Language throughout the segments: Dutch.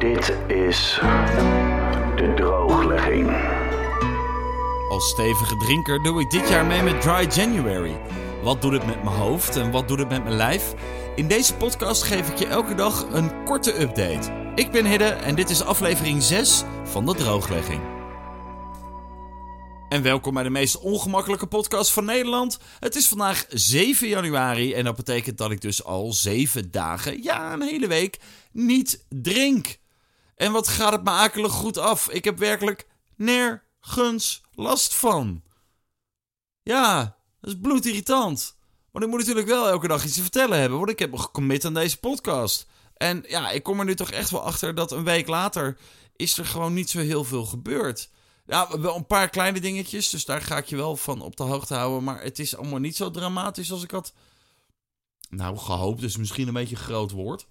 Dit is de drooglegging. Als stevige drinker doe ik dit jaar mee met Dry January. Wat doet het met mijn hoofd en wat doet het met mijn lijf? In deze podcast geef ik je elke dag een korte update. Ik ben Hidde en dit is aflevering 6 van de drooglegging. En welkom bij de meest ongemakkelijke podcast van Nederland. Het is vandaag 7 januari en dat betekent dat ik dus al 7 dagen, ja een hele week, niet drink. En wat gaat het me akelig goed af? Ik heb werkelijk nergens last van. Ja, dat is bloedirritant. Want ik moet natuurlijk wel elke dag iets te vertellen hebben, want ik heb me gecommit aan deze podcast. En ja, ik kom er nu toch echt wel achter dat een week later is er gewoon niet zo heel veel gebeurd. Ja, wel een paar kleine dingetjes, dus daar ga ik je wel van op de hoogte houden. Maar het is allemaal niet zo dramatisch als ik had, nou, gehoopt. Dus misschien een beetje een groot woord.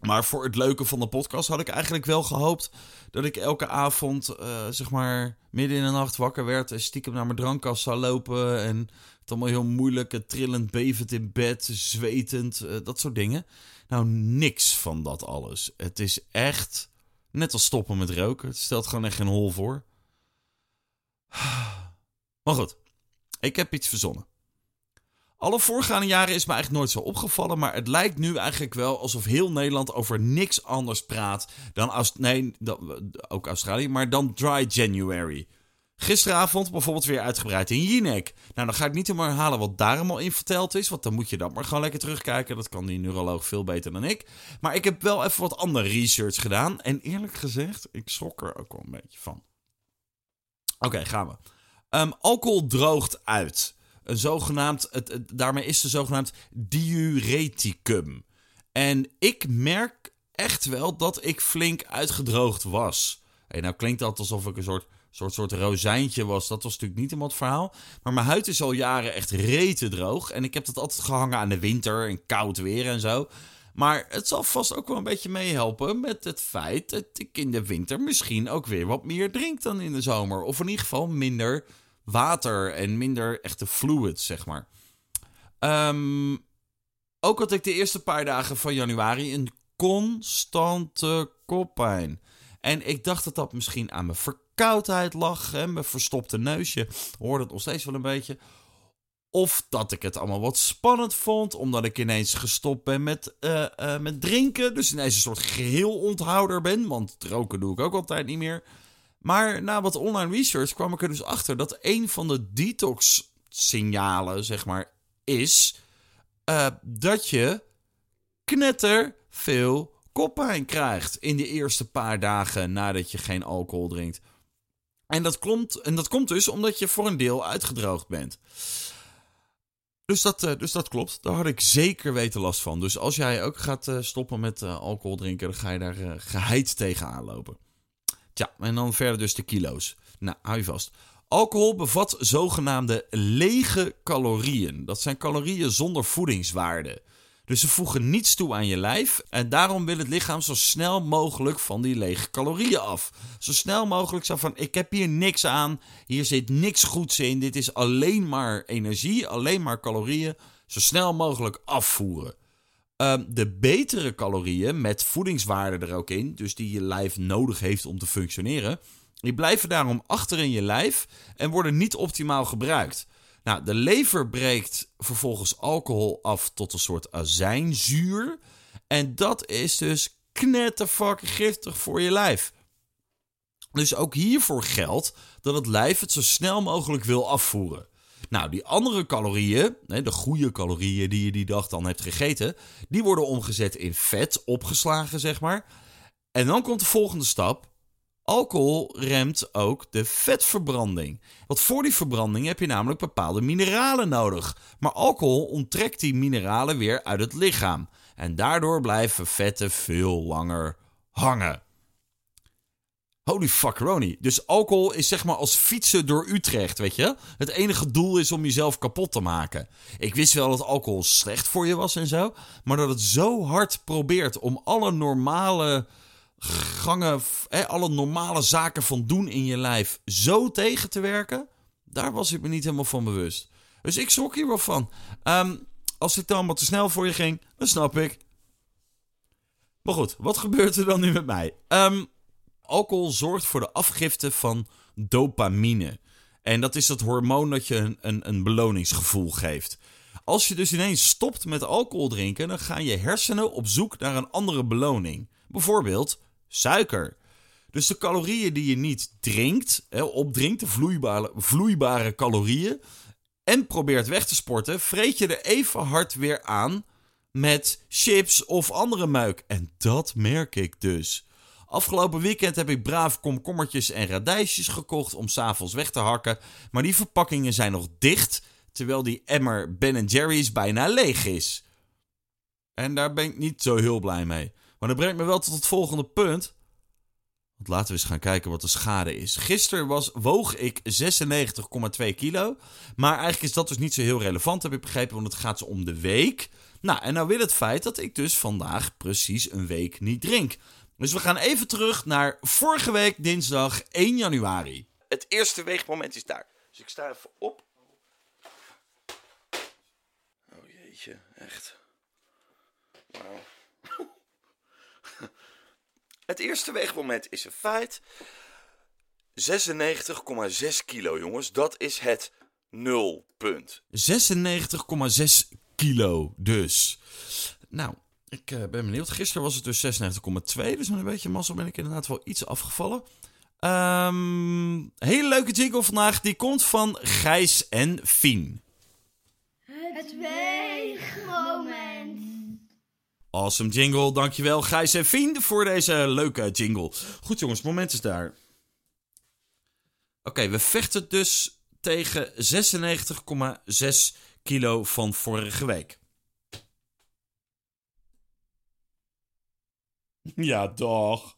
Maar voor het leuke van de podcast had ik eigenlijk wel gehoopt dat ik elke avond, uh, zeg maar, midden in de nacht wakker werd en stiekem naar mijn drankkast zou lopen. En het allemaal heel moeilijk, trillend, bevend in bed, zwetend, uh, dat soort dingen. Nou, niks van dat alles. Het is echt net als stoppen met roken. Het stelt gewoon echt geen hol voor. Maar goed, ik heb iets verzonnen. Alle voorgaande jaren is me eigenlijk nooit zo opgevallen, maar het lijkt nu eigenlijk wel alsof heel Nederland over niks anders praat dan, Aust nee, ook Australië, maar dan Dry January. Gisteravond bijvoorbeeld weer uitgebreid in Jinek. Nou, dan ga ik niet helemaal herhalen wat daar allemaal in verteld is, want dan moet je dat maar gewoon lekker terugkijken. Dat kan die neuroloog veel beter dan ik. Maar ik heb wel even wat andere research gedaan en eerlijk gezegd, ik schrok er ook wel een beetje van. Oké, gaan we. Um, alcohol droogt uit een zogenaamd, het, daarmee is ze zogenaamd diureticum. En ik merk echt wel dat ik flink uitgedroogd was. Nou klinkt dat alsof ik een soort, soort, soort rozijntje was. Dat was natuurlijk niet helemaal het verhaal. Maar mijn huid is al jaren echt rete droog. En ik heb dat altijd gehangen aan de winter en koud weer en zo. Maar het zal vast ook wel een beetje meehelpen met het feit dat ik in de winter misschien ook weer wat meer drink dan in de zomer. Of in ieder geval minder water en minder echte fluids, zeg maar. Um, ook had ik de eerste paar dagen van januari een constante koppijn. En ik dacht dat dat misschien aan mijn verkoudheid lag. Hè, mijn verstopte neusje. Hoorde het nog steeds wel een beetje. Of dat ik het allemaal wat spannend vond. Omdat ik ineens gestopt ben met, uh, uh, met drinken. Dus ineens een soort geheel onthouder ben. Want roken doe ik ook altijd niet meer. Maar na wat online research kwam ik er dus achter dat een van de detox-signalen, zeg maar, is uh, dat je knetter veel krijgt in de eerste paar dagen nadat je geen alcohol drinkt. En dat, komt, en dat komt dus omdat je voor een deel uitgedroogd bent. Dus dat, uh, dus dat klopt. Daar had ik zeker weten last van. Dus als jij ook gaat uh, stoppen met alcohol drinken, dan ga je daar geheid tegenaan lopen. Ja, en dan verder dus de kilo's. Nou, hou je vast. Alcohol bevat zogenaamde lege calorieën. Dat zijn calorieën zonder voedingswaarde. Dus ze voegen niets toe aan je lijf. En daarom wil het lichaam zo snel mogelijk van die lege calorieën af. Zo snel mogelijk zo van: ik heb hier niks aan. Hier zit niks goeds in. Dit is alleen maar energie, alleen maar calorieën. Zo snel mogelijk afvoeren. Um, de betere calorieën met voedingswaarde er ook in, dus die je lijf nodig heeft om te functioneren, die blijven daarom achter in je lijf en worden niet optimaal gebruikt. Nou, de lever breekt vervolgens alcohol af tot een soort azijnzuur. En dat is dus knetterfucking giftig voor je lijf. Dus ook hiervoor geldt dat het lijf het zo snel mogelijk wil afvoeren. Nou, die andere calorieën, de goede calorieën die je die dag dan hebt gegeten, die worden omgezet in vet, opgeslagen zeg maar. En dan komt de volgende stap. Alcohol remt ook de vetverbranding. Want voor die verbranding heb je namelijk bepaalde mineralen nodig. Maar alcohol onttrekt die mineralen weer uit het lichaam. En daardoor blijven vetten veel langer hangen. Holy fuckeroni. Dus alcohol is zeg maar als fietsen door Utrecht, weet je? Het enige doel is om jezelf kapot te maken. Ik wist wel dat alcohol slecht voor je was en zo. Maar dat het zo hard probeert om alle normale gangen, alle normale zaken van doen in je lijf zo tegen te werken. Daar was ik me niet helemaal van bewust. Dus ik schrok hier wel van. Um, als het dan wat te snel voor je ging, dan snap ik. Maar goed, wat gebeurt er dan nu met mij? Ehm, alcohol zorgt voor de afgifte van dopamine. En dat is dat hormoon dat je een, een, een beloningsgevoel geeft. Als je dus ineens stopt met alcohol drinken, dan gaan je hersenen op zoek naar een andere beloning. Bijvoorbeeld suiker. Dus de calorieën die je niet drinkt, hè, opdrinkt, de vloeibare, vloeibare calorieën, en probeert weg te sporten, vreet je er even hard weer aan met chips of andere meuk. En dat merk ik dus. Afgelopen weekend heb ik braaf komkommertjes en radijsjes gekocht om s'avonds weg te hakken. Maar die verpakkingen zijn nog dicht, terwijl die emmer Ben Jerry's bijna leeg is. En daar ben ik niet zo heel blij mee. Maar dat brengt me wel tot het volgende punt. Want laten we eens gaan kijken wat de schade is. Gisteren was, woog ik 96,2 kilo. Maar eigenlijk is dat dus niet zo heel relevant, heb ik begrepen. Want het gaat om de week. Nou, en nou wil het feit dat ik dus vandaag precies een week niet drink. Dus we gaan even terug naar vorige week dinsdag 1 januari. Het eerste weegmoment is daar. Dus ik sta even op. Oh jeetje, echt. Wauw. Het eerste weegmoment is een feit. 96,6 kilo, jongens. Dat is het nulpunt. 96,6 kilo dus. Nou, ik uh, ben benieuwd. Gisteren was het dus 96,2. Dus met een beetje mazzel ben ik inderdaad wel iets afgevallen. Um, hele leuke jingle vandaag. Die komt van Gijs en Fien. Het weegmoment. Awesome jingle. Dankjewel Gijs en Fien voor deze leuke jingle. Goed jongens, moment is daar. Oké, we vechten dus tegen 96,6 kilo van vorige week. Ja, toch.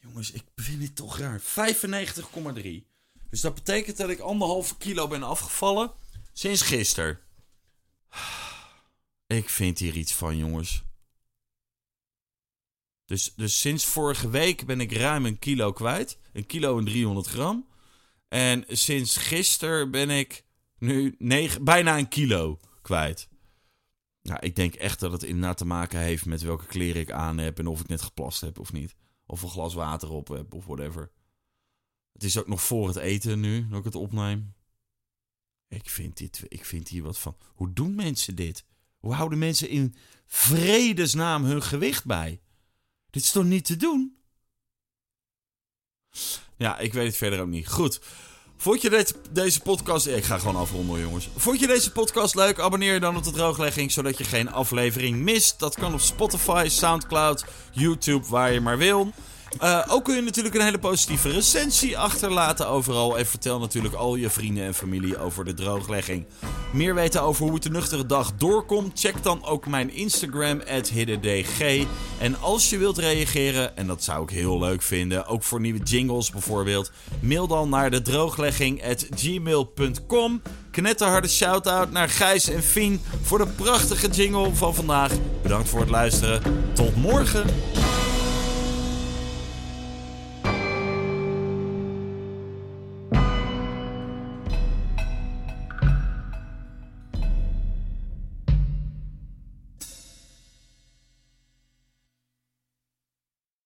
Jongens, ik vind dit toch raar. 95,3. Dus dat betekent dat ik anderhalve kilo ben afgevallen sinds gisteren. Ik vind hier iets van, jongens. Dus, dus sinds vorige week ben ik ruim een kilo kwijt. Een kilo en 300 gram. En sinds gisteren ben ik nu negen, bijna een kilo kwijt. Nou, ik denk echt dat het inderdaad te maken heeft met welke kleren ik aan heb en of ik net geplast heb of niet. Of een glas water op heb of whatever. Het is ook nog voor het eten nu dat ik het opneem. Ik vind, dit, ik vind hier wat van. Hoe doen mensen dit? Hoe houden mensen in vredesnaam hun gewicht bij? Dit is toch niet te doen? Ja, ik weet het verder ook niet. Goed. Vond je deze, deze podcast... Ik ga gewoon afronden, jongens. Vond je deze podcast leuk? Abonneer je dan op de drooglegging, zodat je geen aflevering mist. Dat kan op Spotify, Soundcloud, YouTube, waar je maar wil. Uh, ook kun je natuurlijk een hele positieve recensie achterlaten overal. En vertel natuurlijk al je vrienden en familie over de drooglegging. Meer weten over hoe het de nuchtere dag doorkomt? Check dan ook mijn Instagram, hiddendg. En als je wilt reageren, en dat zou ik heel leuk vinden, ook voor nieuwe jingles bijvoorbeeld, mail dan naar de drooglegging.gmail.com. Knetterharde shout-out naar Gijs en Fien voor de prachtige jingle van vandaag. Bedankt voor het luisteren. Tot morgen.